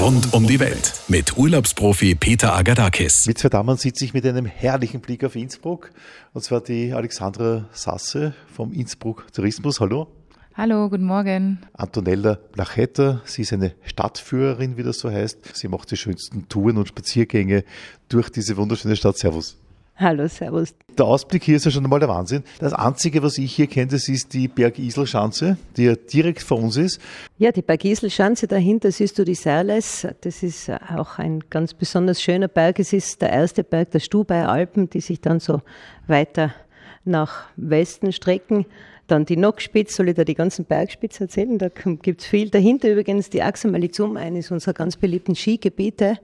Rund um die Welt mit Urlaubsprofi Peter Agadakis. Mit zwei Damen sitze ich mit einem herrlichen Blick auf Innsbruck. Und zwar die Alexandra Sasse vom Innsbruck Tourismus. Hallo. Hallo, guten Morgen. Antonella Blachetta, sie ist eine Stadtführerin, wie das so heißt. Sie macht die schönsten Touren und Spaziergänge durch diese wunderschöne Stadt. Servus. Hallo, Servus. Der Ausblick hier ist ja schon einmal der Wahnsinn. Das Einzige, was ich hier kenne, das ist die Bergiselschanze, die ja direkt vor uns ist. Ja, die Bergiselschanze dahinter siehst du die Serles. Das ist auch ein ganz besonders schöner Berg. Es ist der erste Berg der Stubaier Alpen, die sich dann so weiter nach Westen strecken. Dann die Nockspitze, soll ich da die ganzen Bergspitze erzählen? Da gibt es viel. Dahinter übrigens die Axamalizum, eines unserer ganz beliebten Skigebiete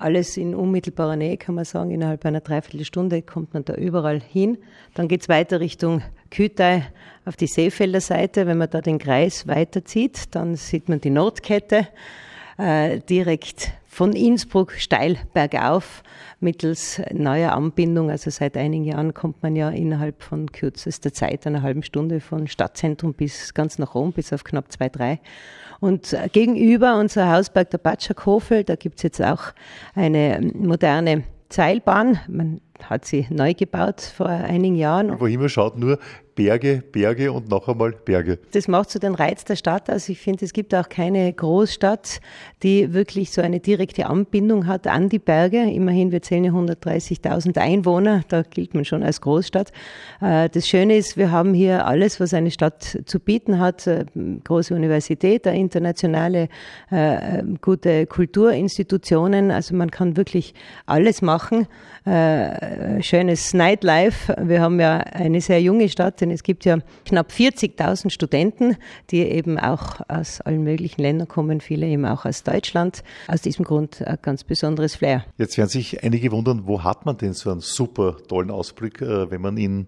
alles in unmittelbarer Nähe, kann man sagen. Innerhalb einer Dreiviertelstunde kommt man da überall hin. Dann geht's weiter Richtung Kütei auf die Seefelder Seite. Wenn man da den Kreis weiterzieht, dann sieht man die Nordkette äh, direkt von Innsbruck steil bergauf mittels neuer Anbindung. Also seit einigen Jahren kommt man ja innerhalb von kürzester Zeit, einer halben Stunde von Stadtzentrum bis ganz nach Rom, bis auf knapp zwei, drei. Und äh, gegenüber unser Hausberg der Batschakofel, da gibt's jetzt auch eine moderne Seilbahn. Man hat sie neu gebaut vor einigen Jahren. Wo immer schaut, nur Berge, Berge und noch einmal Berge. Das macht so den Reiz der Stadt aus. Ich finde, es gibt auch keine Großstadt, die wirklich so eine direkte Anbindung hat an die Berge. Immerhin, wir zählen ja 130.000 Einwohner, da gilt man schon als Großstadt. Äh, das Schöne ist, wir haben hier alles, was eine Stadt zu bieten hat. Äh, große Universität, internationale, äh, gute Kulturinstitutionen. Also man kann wirklich alles machen. Schönes Nightlife. Wir haben ja eine sehr junge Stadt, denn es gibt ja knapp 40.000 Studenten, die eben auch aus allen möglichen Ländern kommen, viele eben auch aus Deutschland. Aus diesem Grund ein ganz besonderes Flair. Jetzt werden sich einige wundern, wo hat man denn so einen super tollen Ausblick, äh, wenn man in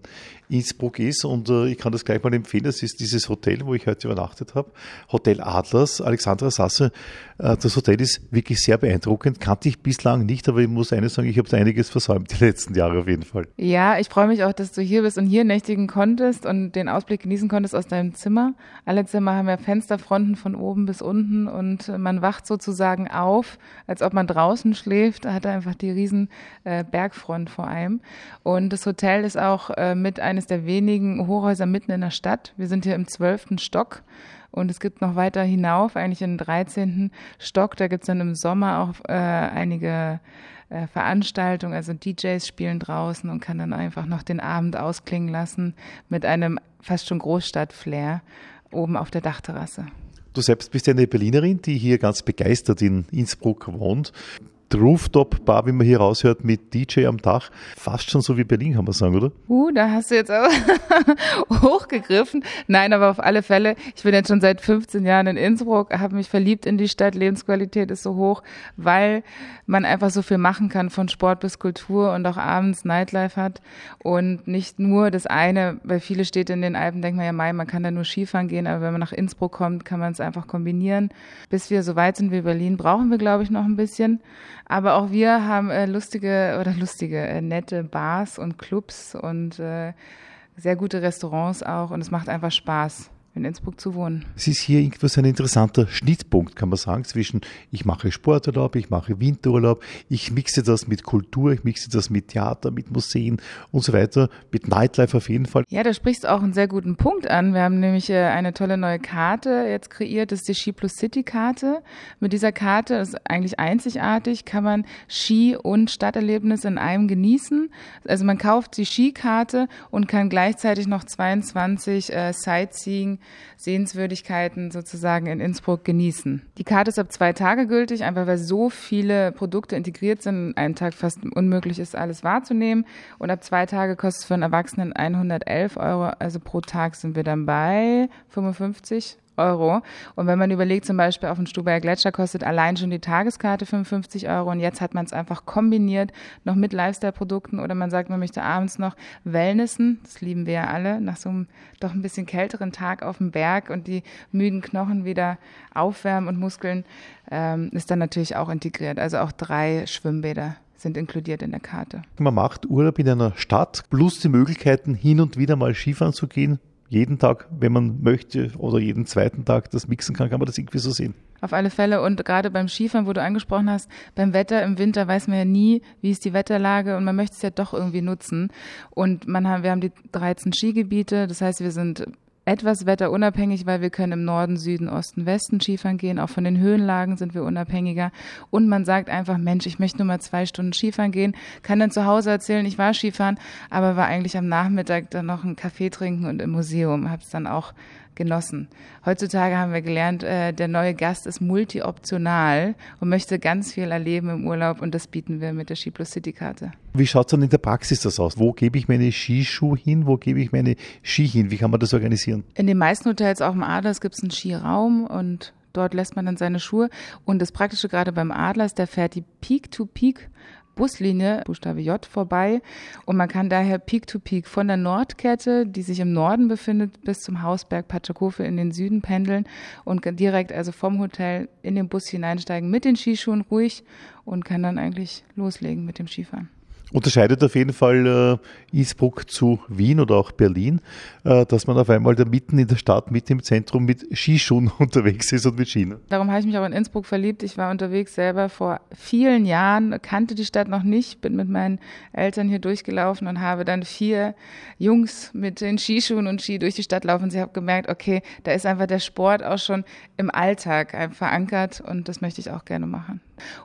Innsbruck ist? Und äh, ich kann das gleich mal empfehlen. Das ist dieses Hotel, wo ich heute übernachtet habe. Hotel Adlers, Alexandra Sasse. Äh, das Hotel ist wirklich sehr beeindruckend. Kannte ich bislang nicht, aber ich muss eines sagen, ich habe einiges versäumt die letzten Jahre auf jeden Fall. Ja, ich freue mich auch, dass du hier bist und hier nächtigen konntest konntest und den Ausblick genießen konntest aus deinem Zimmer. Alle Zimmer haben ja Fensterfronten von oben bis unten und man wacht sozusagen auf, als ob man draußen schläft. Da hat er einfach die riesen äh, Bergfront vor einem. Und das Hotel ist auch äh, mit eines der wenigen Hochhäuser mitten in der Stadt. Wir sind hier im zwölften Stock. Und es gibt noch weiter hinauf, eigentlich in den 13. Stock, da gibt es dann im Sommer auch äh, einige äh, Veranstaltung, also DJs spielen draußen und kann dann einfach noch den Abend ausklingen lassen mit einem fast schon Großstadt-Flair oben auf der Dachterrasse. Du selbst bist ja eine Berlinerin, die hier ganz begeistert in Innsbruck wohnt. Rooftop-Bar, wie man hier raushört, mit DJ am Dach. Fast schon so wie Berlin, kann man sagen, oder? Uh, da hast du jetzt aber hochgegriffen. Nein, aber auf alle Fälle. Ich bin jetzt schon seit 15 Jahren in Innsbruck, habe mich verliebt in die Stadt. Lebensqualität ist so hoch, weil man einfach so viel machen kann, von Sport bis Kultur und auch abends Nightlife hat. Und nicht nur das eine, weil viele Städte in den Alpen denken man ja, Mai, man kann da nur Skifahren gehen, aber wenn man nach Innsbruck kommt, kann man es einfach kombinieren. Bis wir so weit sind wie Berlin, brauchen wir, glaube ich, noch ein bisschen. Aber auch wir haben äh, lustige oder lustige, äh, nette Bars und Clubs und äh, sehr gute Restaurants auch und es macht einfach Spaß in Innsbruck zu wohnen. Es ist hier irgendwas ein interessanter Schnittpunkt, kann man sagen, zwischen ich mache Sporturlaub, ich mache Winterurlaub, ich mixe das mit Kultur, ich mixe das mit Theater, mit Museen und so weiter, mit Nightlife auf jeden Fall. Ja, da sprichst du auch einen sehr guten Punkt an. Wir haben nämlich äh, eine tolle neue Karte jetzt kreiert, das ist die Ski Plus City Karte. Mit dieser Karte, ist eigentlich einzigartig, kann man Ski und Stadterlebnis in einem genießen. Also man kauft die Skikarte und kann gleichzeitig noch 22 äh, Sightseeing Sehenswürdigkeiten sozusagen in Innsbruck genießen. Die Karte ist ab zwei Tage gültig, einfach weil so viele Produkte integriert sind, einen Tag fast unmöglich ist, alles wahrzunehmen. Und ab zwei Tage kostet es für einen Erwachsenen 111 Euro, also pro Tag sind wir dann bei 55 Euro. Und wenn man überlegt, zum Beispiel auf dem Stubaier Gletscher kostet allein schon die Tageskarte 55 Euro und jetzt hat man es einfach kombiniert noch mit Lifestyle-Produkten oder man sagt, man möchte abends noch Wellnessen, das lieben wir ja alle, nach so einem doch ein bisschen kälteren Tag auf dem Berg und die müden Knochen wieder aufwärmen und Muskeln, ähm, ist dann natürlich auch integriert. Also auch drei Schwimmbäder sind inkludiert in der Karte. Man macht Urlaub in einer Stadt plus die Möglichkeiten, hin und wieder mal Skifahren zu gehen jeden Tag, wenn man möchte, oder jeden zweiten Tag das mixen kann, kann man das irgendwie so sehen. Auf alle Fälle und gerade beim Skifahren, wo du angesprochen hast, beim Wetter im Winter weiß man ja nie, wie ist die Wetterlage und man möchte es ja doch irgendwie nutzen. Und man haben, wir haben die 13 Skigebiete, das heißt, wir sind etwas wetterunabhängig, weil wir können im Norden, Süden, Osten, Westen Skifahren gehen. Auch von den Höhenlagen sind wir unabhängiger. Und man sagt einfach, Mensch, ich möchte nur mal zwei Stunden Skifahren gehen, kann dann zu Hause erzählen, ich war Skifahren, aber war eigentlich am Nachmittag dann noch einen Kaffee trinken und im Museum. Habe es dann auch genossen. Heutzutage haben wir gelernt, äh, der neue Gast ist multioptional und möchte ganz viel erleben im Urlaub und das bieten wir mit der Ski Plus City Karte. Wie schaut es dann in der Praxis das aus? Wo gebe ich meine Skischuhe hin? Wo gebe ich meine Ski hin? Wie kann man das organisieren? In den meisten Hotels, auch im Adlers, gibt es einen Skiraum und dort lässt man dann seine Schuhe. Und das Praktische gerade beim Adlers, der fährt die Peak-to-Peak Buslinie, Buchstabe J, vorbei. Und man kann daher Peak to Peak von der Nordkette, die sich im Norden befindet, bis zum Hausberg Patschakofe in den Süden pendeln und direkt also vom Hotel in den Bus hineinsteigen mit den Skischuhen ruhig und kann dann eigentlich loslegen mit dem Skifahren. Unterscheidet auf jeden Fall äh, Innsbruck zu Wien oder auch Berlin, äh, dass man auf einmal da mitten in der Stadt, mitten im Zentrum mit Skischuhen unterwegs ist und mit Skien. Darum habe ich mich auch in Innsbruck verliebt. Ich war unterwegs selber vor vielen Jahren, kannte die Stadt noch nicht, bin mit meinen Eltern hier durchgelaufen und habe dann vier Jungs mit den Skischuhen und Ski durch die Stadt laufen. Sie haben gemerkt, okay, da ist einfach der Sport auch schon im Alltag verankert und das möchte ich auch gerne machen.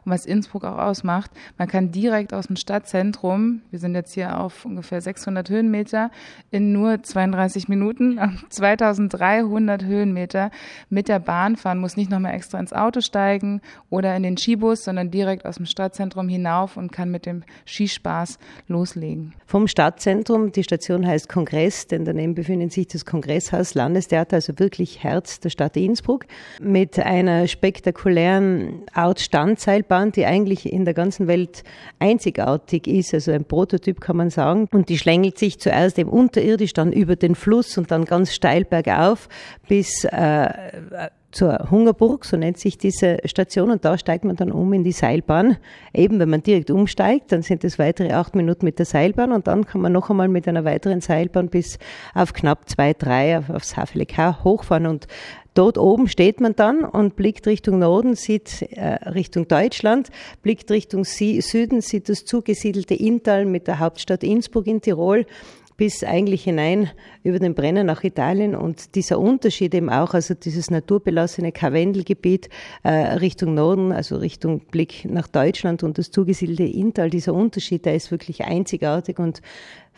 Und was Innsbruck auch ausmacht, man kann direkt aus dem Stadtzentrum, wir sind jetzt hier auf ungefähr 600 Höhenmeter, in nur 32 Minuten, 2300 Höhenmeter mit der Bahn fahren, muss nicht nochmal extra ins Auto steigen oder in den Skibus, sondern direkt aus dem Stadtzentrum hinauf und kann mit dem Skispaß loslegen. Vom Stadtzentrum, die Station heißt Kongress, denn daneben befindet sich das Kongresshaus Landestheater, also wirklich Herz der Stadt Innsbruck, mit einer spektakulären Outstands Seilbahn, die eigentlich in der ganzen Welt einzigartig ist, also ein Prototyp kann man sagen. Und die schlängelt sich zuerst eben unterirdisch, dann über den Fluss und dann ganz steil bergauf bis äh, zur Hungerburg, so nennt sich diese Station, und da steigt man dann um in die Seilbahn. Eben, wenn man direkt umsteigt, dann sind es weitere acht Minuten mit der Seilbahn und dann kann man noch einmal mit einer weiteren Seilbahn bis auf knapp zwei, drei aufs Havlik hochfahren und Dort oben steht man dann und blickt Richtung Norden, sieht äh, Richtung Deutschland, blickt Richtung Süden, sieht das zugesiedelte Inntal mit der Hauptstadt Innsbruck in Tirol bis eigentlich hinein über den Brenner nach Italien. Und dieser Unterschied eben auch, also dieses naturbelassene Karwendelgebiet äh, Richtung Norden, also Richtung Blick nach Deutschland und das zugesiedelte Inntal, dieser Unterschied, der ist wirklich einzigartig und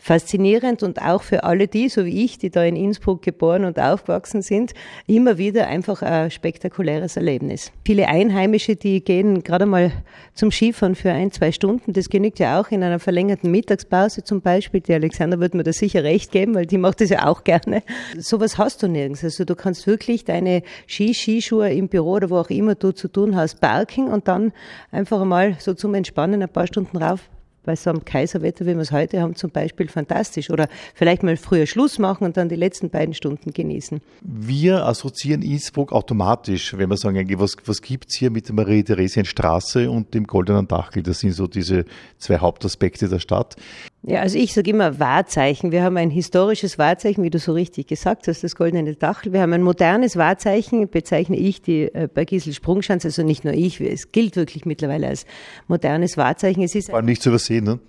faszinierend und auch für alle die, so wie ich, die da in Innsbruck geboren und aufgewachsen sind, immer wieder einfach ein spektakuläres Erlebnis. Viele Einheimische, die gehen gerade mal zum Skifahren für ein, zwei Stunden. Das genügt ja auch in einer verlängerten Mittagspause zum Beispiel. Die Alexander wird mir da sicher recht geben, weil die macht das ja auch gerne. Sowas hast du nirgends. Also du kannst wirklich deine Ski, Skischuhe im Büro oder wo auch immer du zu tun hast, parken und dann einfach mal so zum Entspannen ein paar Stunden rauf bei so einem Kaiserwetter, wie wir es heute haben, zum Beispiel fantastisch. Oder vielleicht mal früher Schluss machen und dann die letzten beiden Stunden genießen. Wir assoziieren Innsbruck automatisch, wenn wir sagen, was, was gibt's hier mit der Marie-Theresien-Straße und dem Goldenen Dachel? Das sind so diese zwei Hauptaspekte der Stadt. Ja, also ich sage immer Wahrzeichen. Wir haben ein historisches Wahrzeichen, wie du so richtig gesagt hast, das goldene Dachel. Wir haben ein modernes Wahrzeichen, bezeichne ich die äh, bei Gisel Sprungschanze, also nicht nur ich, es gilt wirklich mittlerweile als modernes Wahrzeichen. Es ist Vor allem nicht zu übersehen, ne?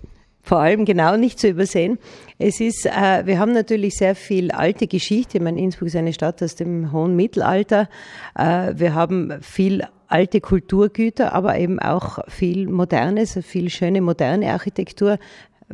vor allem genau nicht zu übersehen. Es ist, äh, wir haben natürlich sehr viel alte Geschichte. Ich meine, Innsbruck ist eine Stadt aus dem hohen Mittelalter. Äh, wir haben viel alte Kulturgüter, aber eben auch viel Modernes, viel schöne moderne Architektur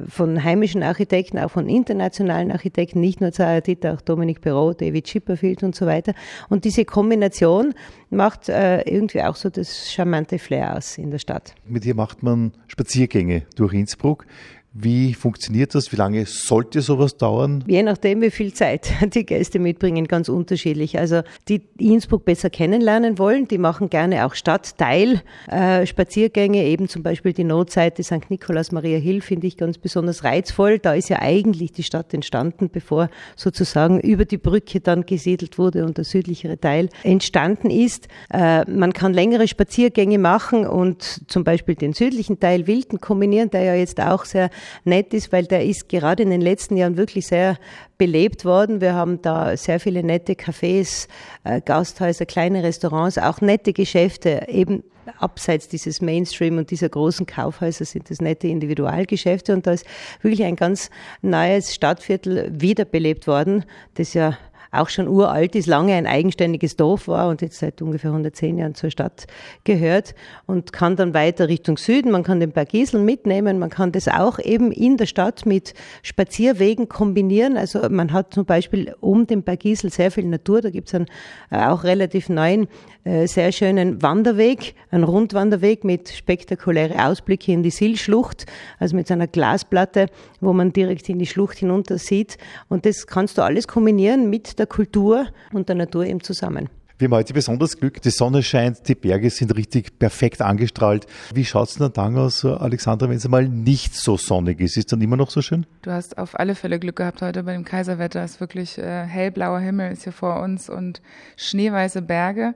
von heimischen Architekten, auch von internationalen Architekten, nicht nur Zayadit, auch Dominic Perrault, David Chipperfield und so weiter. Und diese Kombination macht äh, irgendwie auch so das charmante Flair aus in der Stadt. Mit ihr macht man Spaziergänge durch Innsbruck. Wie funktioniert das? Wie lange sollte sowas dauern? Je nachdem, wie viel Zeit die Gäste mitbringen, ganz unterschiedlich. Also die Innsbruck besser kennenlernen wollen, die machen gerne auch Stadtteil äh, eben zum Beispiel die Notseite St. Nikolaus Maria Hill finde ich ganz besonders reizvoll. Da ist ja eigentlich die Stadt entstanden, bevor sozusagen über die Brücke dann gesiedelt wurde und der südlichere Teil entstanden ist. Äh, man kann längere Spaziergänge machen und zum Beispiel den südlichen Teil Wilden kombinieren, der ja jetzt auch sehr nett ist, weil der ist gerade in den letzten Jahren wirklich sehr belebt worden. Wir haben da sehr viele nette Cafés, äh, Gasthäuser, kleine Restaurants, auch nette Geschäfte, eben abseits dieses Mainstream und dieser großen Kaufhäuser sind das nette Individualgeschäfte und da ist wirklich ein ganz neues Stadtviertel wiederbelebt worden, das ja auch schon uralt ist, lange ein eigenständiges Dorf war und jetzt seit ungefähr 110 Jahren zur Stadt gehört und kann dann weiter Richtung Süden. Man kann den Bergisel mitnehmen, man kann das auch eben in der Stadt mit Spazierwegen kombinieren. Also man hat zum Beispiel um den Bergisel sehr viel Natur. Da gibt es einen äh, auch relativ neuen, äh, sehr schönen Wanderweg, einen Rundwanderweg mit spektakulären Ausblicken in die Silschlucht, also mit einer Glasplatte, wo man direkt in die Schlucht hinunter sieht. Und das kannst du alles kombinieren mit der Kultur und der Natur eben zusammen. Wir haben heute besonders Glück, die Sonne scheint, die Berge sind richtig perfekt angestrahlt. Wie schaut es denn dann aus, Alexandra, wenn es einmal nicht so sonnig ist? Ist es dann immer noch so schön? Du hast auf alle Fälle Glück gehabt heute bei dem Kaiserwetter. Es ist wirklich äh, hellblauer Himmel ist hier vor uns und schneeweiße Berge.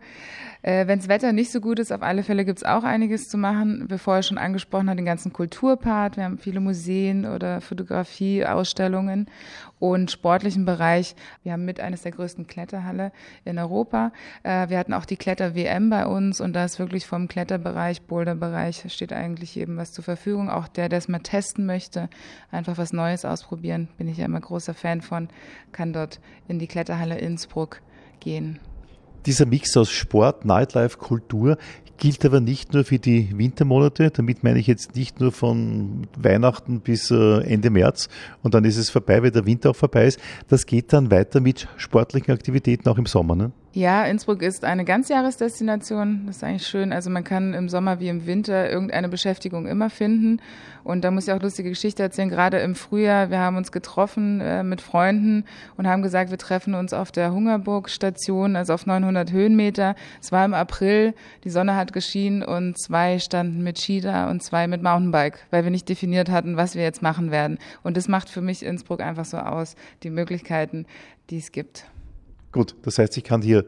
Äh, Wenn das Wetter nicht so gut ist, auf alle Fälle gibt es auch einiges zu machen. Wir vorher schon angesprochen haben, den ganzen Kulturpart. Wir haben viele Museen oder Fotografie, Ausstellungen und sportlichen Bereich. Wir haben mit eines der größten Kletterhalle in Europa. Äh, wir hatten auch die Kletter-WM bei uns und da ist wirklich vom Kletterbereich, Boulderbereich steht eigentlich jedem was zur Verfügung. Auch der, der es mal testen möchte, einfach was Neues ausprobieren, bin ich ja immer großer Fan von, kann dort in die Kletterhalle Innsbruck gehen. Dieser Mix aus Sport, Nightlife, Kultur gilt aber nicht nur für die Wintermonate. Damit meine ich jetzt nicht nur von Weihnachten bis äh, Ende März und dann ist es vorbei, weil der Winter auch vorbei ist. Das geht dann weiter mit sportlichen Aktivitäten auch im Sommer. Ne? Ja, Innsbruck ist eine Ganzjahresdestination. Das ist eigentlich schön. Also man kann im Sommer wie im Winter irgendeine Beschäftigung immer finden. Und da muss ich auch lustige Geschichte erzählen. Gerade im Frühjahr, wir haben uns getroffen äh, mit Freunden und haben gesagt, wir treffen uns auf der Hungerburg-Station, also auf 900 Höhenmeter. Es war im April, die Sonne hat geschienen und zwei standen mit da und zwei mit Mountainbike, weil wir nicht definiert hatten, was wir jetzt machen werden. Und das macht für mich Innsbruck einfach so aus, die Möglichkeiten, die es gibt. Gut, das heißt, ich kann hier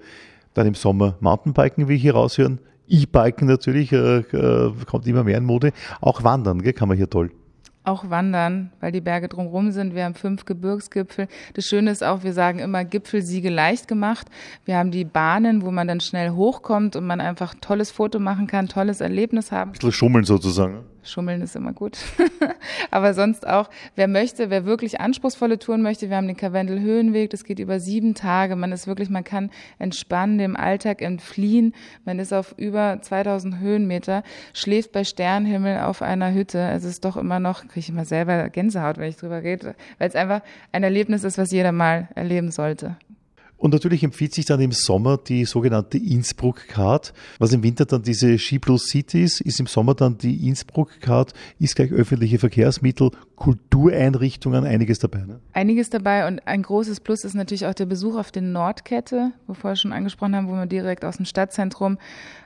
dann im Sommer Mountainbiken, wie ich hier raushören, E-Biken natürlich, äh, äh, kommt immer mehr in Mode. Auch wandern, gell, kann man hier toll. Auch wandern, weil die Berge drumherum sind. Wir haben fünf Gebirgsgipfel. Das Schöne ist auch, wir sagen immer Gipfelsiege leicht gemacht. Wir haben die Bahnen, wo man dann schnell hochkommt und man einfach tolles Foto machen kann, tolles Erlebnis haben. Ein bisschen schummeln sozusagen. Schummeln ist immer gut. Aber sonst auch, wer möchte, wer wirklich anspruchsvolle Touren möchte, wir haben den Karwendel Höhenweg, das geht über sieben Tage. Man ist wirklich, man kann entspannen, dem Alltag entfliehen. Man ist auf über 2000 Höhenmeter, schläft bei Sternhimmel auf einer Hütte. Es ist doch immer noch, kriege ich immer selber Gänsehaut, wenn ich drüber rede, weil es einfach ein Erlebnis ist, was jeder mal erleben sollte. Und natürlich empfiehlt sich dann im Sommer die sogenannte Innsbruck-Card. Was im Winter dann diese Ski Plus City ist, ist im Sommer dann die Innsbruck-Card, ist gleich öffentliche Verkehrsmittel, Kultureinrichtungen, einiges dabei. Ne? Einiges dabei und ein großes Plus ist natürlich auch der Besuch auf den Nordkette, wo wir vorher schon angesprochen haben, wo man direkt aus dem Stadtzentrum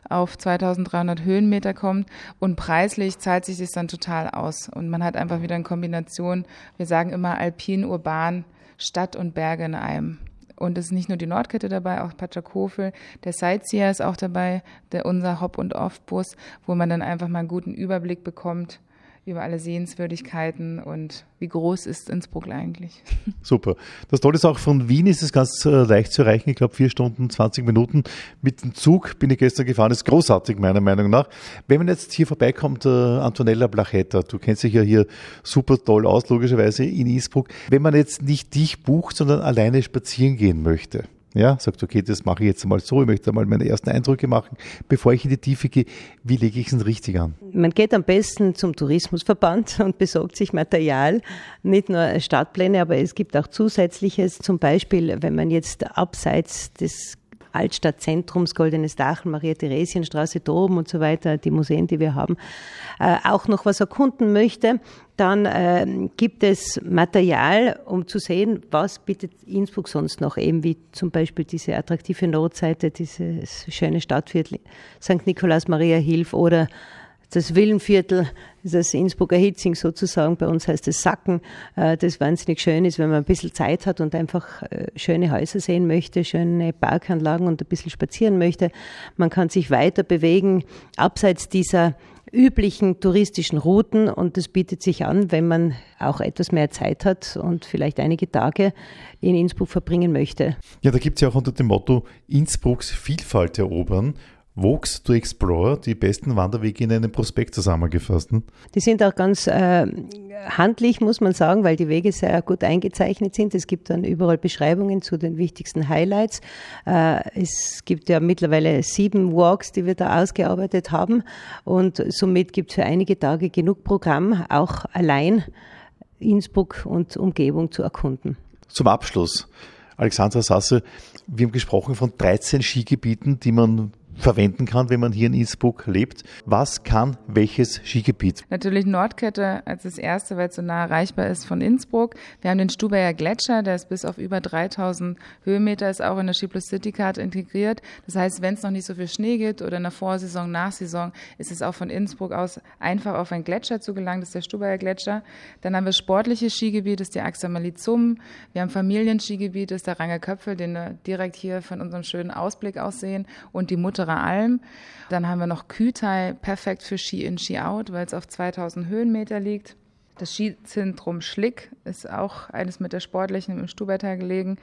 auf 2300 Höhenmeter kommt und preislich zahlt sich das dann total aus und man hat einfach wieder eine Kombination, wir sagen immer alpin, urban, Stadt und Berge in einem. Und es ist nicht nur die Nordkette dabei, auch Patschakofel. Der Sightseer ist auch dabei, der, unser Hop- und Off-Bus, wo man dann einfach mal einen guten Überblick bekommt über alle Sehenswürdigkeiten und wie groß ist Innsbruck eigentlich. Super. Das Tolle ist auch, von Wien ist es ganz äh, leicht zu erreichen. Ich glaube, vier Stunden, 20 Minuten. Mit dem Zug bin ich gestern gefahren. Das ist großartig, meiner Meinung nach. Wenn man jetzt hier vorbeikommt, äh, Antonella Blachetta, du kennst dich ja hier super toll aus, logischerweise in Innsbruck. Wenn man jetzt nicht dich bucht, sondern alleine spazieren gehen möchte, ja, sagt, okay, das mache ich jetzt mal so, ich möchte mal meine ersten Eindrücke machen. Bevor ich in die Tiefe gehe, wie lege ich es denn richtig an? Man geht am besten zum Tourismusverband und besorgt sich Material, nicht nur Stadtpläne, aber es gibt auch zusätzliches, zum Beispiel, wenn man jetzt abseits des Altstadtzentrums, Goldenes Dach, Maria-Theresienstraße, Droben und so weiter, die Museen, die wir haben, äh, auch noch was erkunden möchte, dann äh, gibt es Material, um zu sehen, was bietet Innsbruck sonst noch, eben wie zum Beispiel diese attraktive Nordseite, dieses schöne Stadtviertel St. Nikolaus Maria Hilf oder das Villenviertel, das Innsbrucker Hitzing sozusagen, bei uns heißt es Sacken, äh, das wahnsinnig schön ist, wenn man ein bisschen Zeit hat und einfach äh, schöne Häuser sehen möchte, schöne Parkanlagen und ein bisschen spazieren möchte. Man kann sich weiter bewegen, abseits dieser üblichen touristischen Routen und das bietet sich an, wenn man auch etwas mehr Zeit hat und vielleicht einige Tage in Innsbruck verbringen möchte. Ja, da gibt es ja auch unter dem Motto Innsbrucks Vielfalt erobern. Walks to Explore, die besten Wanderwege in einem Prospekt zusammengefasst. Die sind auch ganz äh, handlich, muss man sagen, weil die Wege sehr gut eingezeichnet sind. Es gibt dann überall Beschreibungen zu den wichtigsten Highlights. Äh, es gibt ja mittlerweile sieben Walks, die wir da ausgearbeitet haben. Und somit gibt es für einige Tage genug Programm, auch allein Innsbruck und Umgebung zu erkunden. Zum Abschluss. Alexandra Sasse, wir haben gesprochen von 13 Skigebieten, die man verwenden kann, wenn man hier in Innsbruck lebt. Was kann welches Skigebiet? Natürlich Nordkette als das erste, weil es so nah erreichbar ist von Innsbruck. Wir haben den Stubaier Gletscher, der ist bis auf über 3000 Höhenmeter, ist auch in der Ski Plus City Card integriert. Das heißt, wenn es noch nicht so viel Schnee gibt oder in der Vorsaison, Nachsaison, ist es auch von Innsbruck aus einfach auf einen Gletscher zu gelangen. Das ist der Stubaier Gletscher. Dann haben wir sportliche Skigebiete, das ist die Axamalizum. Wir haben Familienskigebiete, das ist der Ranger Köpfel, den wir direkt hier von unserem schönen Ausblick aus sehen. Und die Mutter Unterer Alm. Dann haben wir noch Kütai, perfekt für Ski in, Ski out, weil es auf 2000 Höhenmeter liegt. Das Skizentrum Schlick ist auch eines mit der sportlichen im Stubertal gelegen.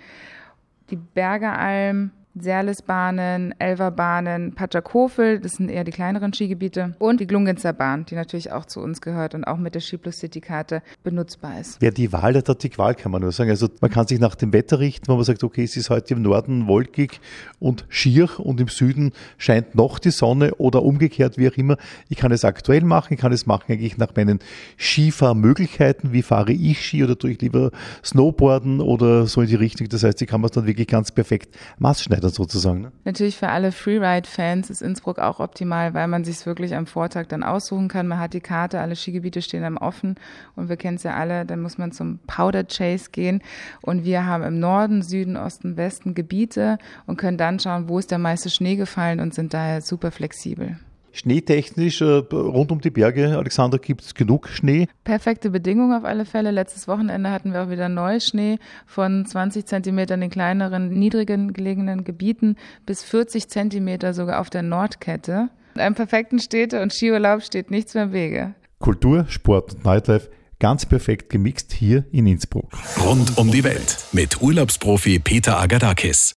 Die Bergeralm, Serlesbahnen, Elverbahnen, Patschakofel, das sind eher die kleineren Skigebiete und die Glungenzer Bahn, die natürlich auch zu uns gehört und auch mit der Ski Plus City Karte benutzbar ist. Wer die Wahl hat, die Qual, kann man nur sagen. Also man kann sich nach dem Wetter richten, wo man sagt, okay, es ist heute im Norden wolkig und schier und im Süden scheint noch die Sonne oder umgekehrt, wie auch immer. Ich kann es aktuell machen, ich kann es machen eigentlich nach meinen Skifahrmöglichkeiten. Wie fahre ich Ski oder tue ich lieber Snowboarden oder so in die Richtung. Das heißt, ich kann es dann wirklich ganz perfekt maßschneiden dann sozusagen. Ne? Natürlich für alle Freeride-Fans ist Innsbruck auch optimal, weil man sich wirklich am Vortag dann aussuchen kann. Man hat die Karte, alle Skigebiete stehen dann offen und wir kennen es ja alle, dann muss man zum Powder Chase gehen und wir haben im Norden, Süden, Osten, Westen Gebiete und können dann schauen, wo ist der meiste Schnee gefallen und sind daher super flexibel. Schneetechnisch äh, rund um die Berge, Alexander, gibt es genug Schnee? Perfekte Bedingungen auf alle Fälle. Letztes Wochenende hatten wir auch wieder Neuschnee von 20 Zentimetern in kleineren, niedrigen gelegenen Gebieten bis 40 Zentimeter sogar auf der Nordkette. Einem perfekten Städte- und Skiurlaub steht nichts mehr im Wege. Kultur, Sport und Nightlife ganz perfekt gemixt hier in Innsbruck. Rund um die Welt mit Urlaubsprofi Peter Agadakis.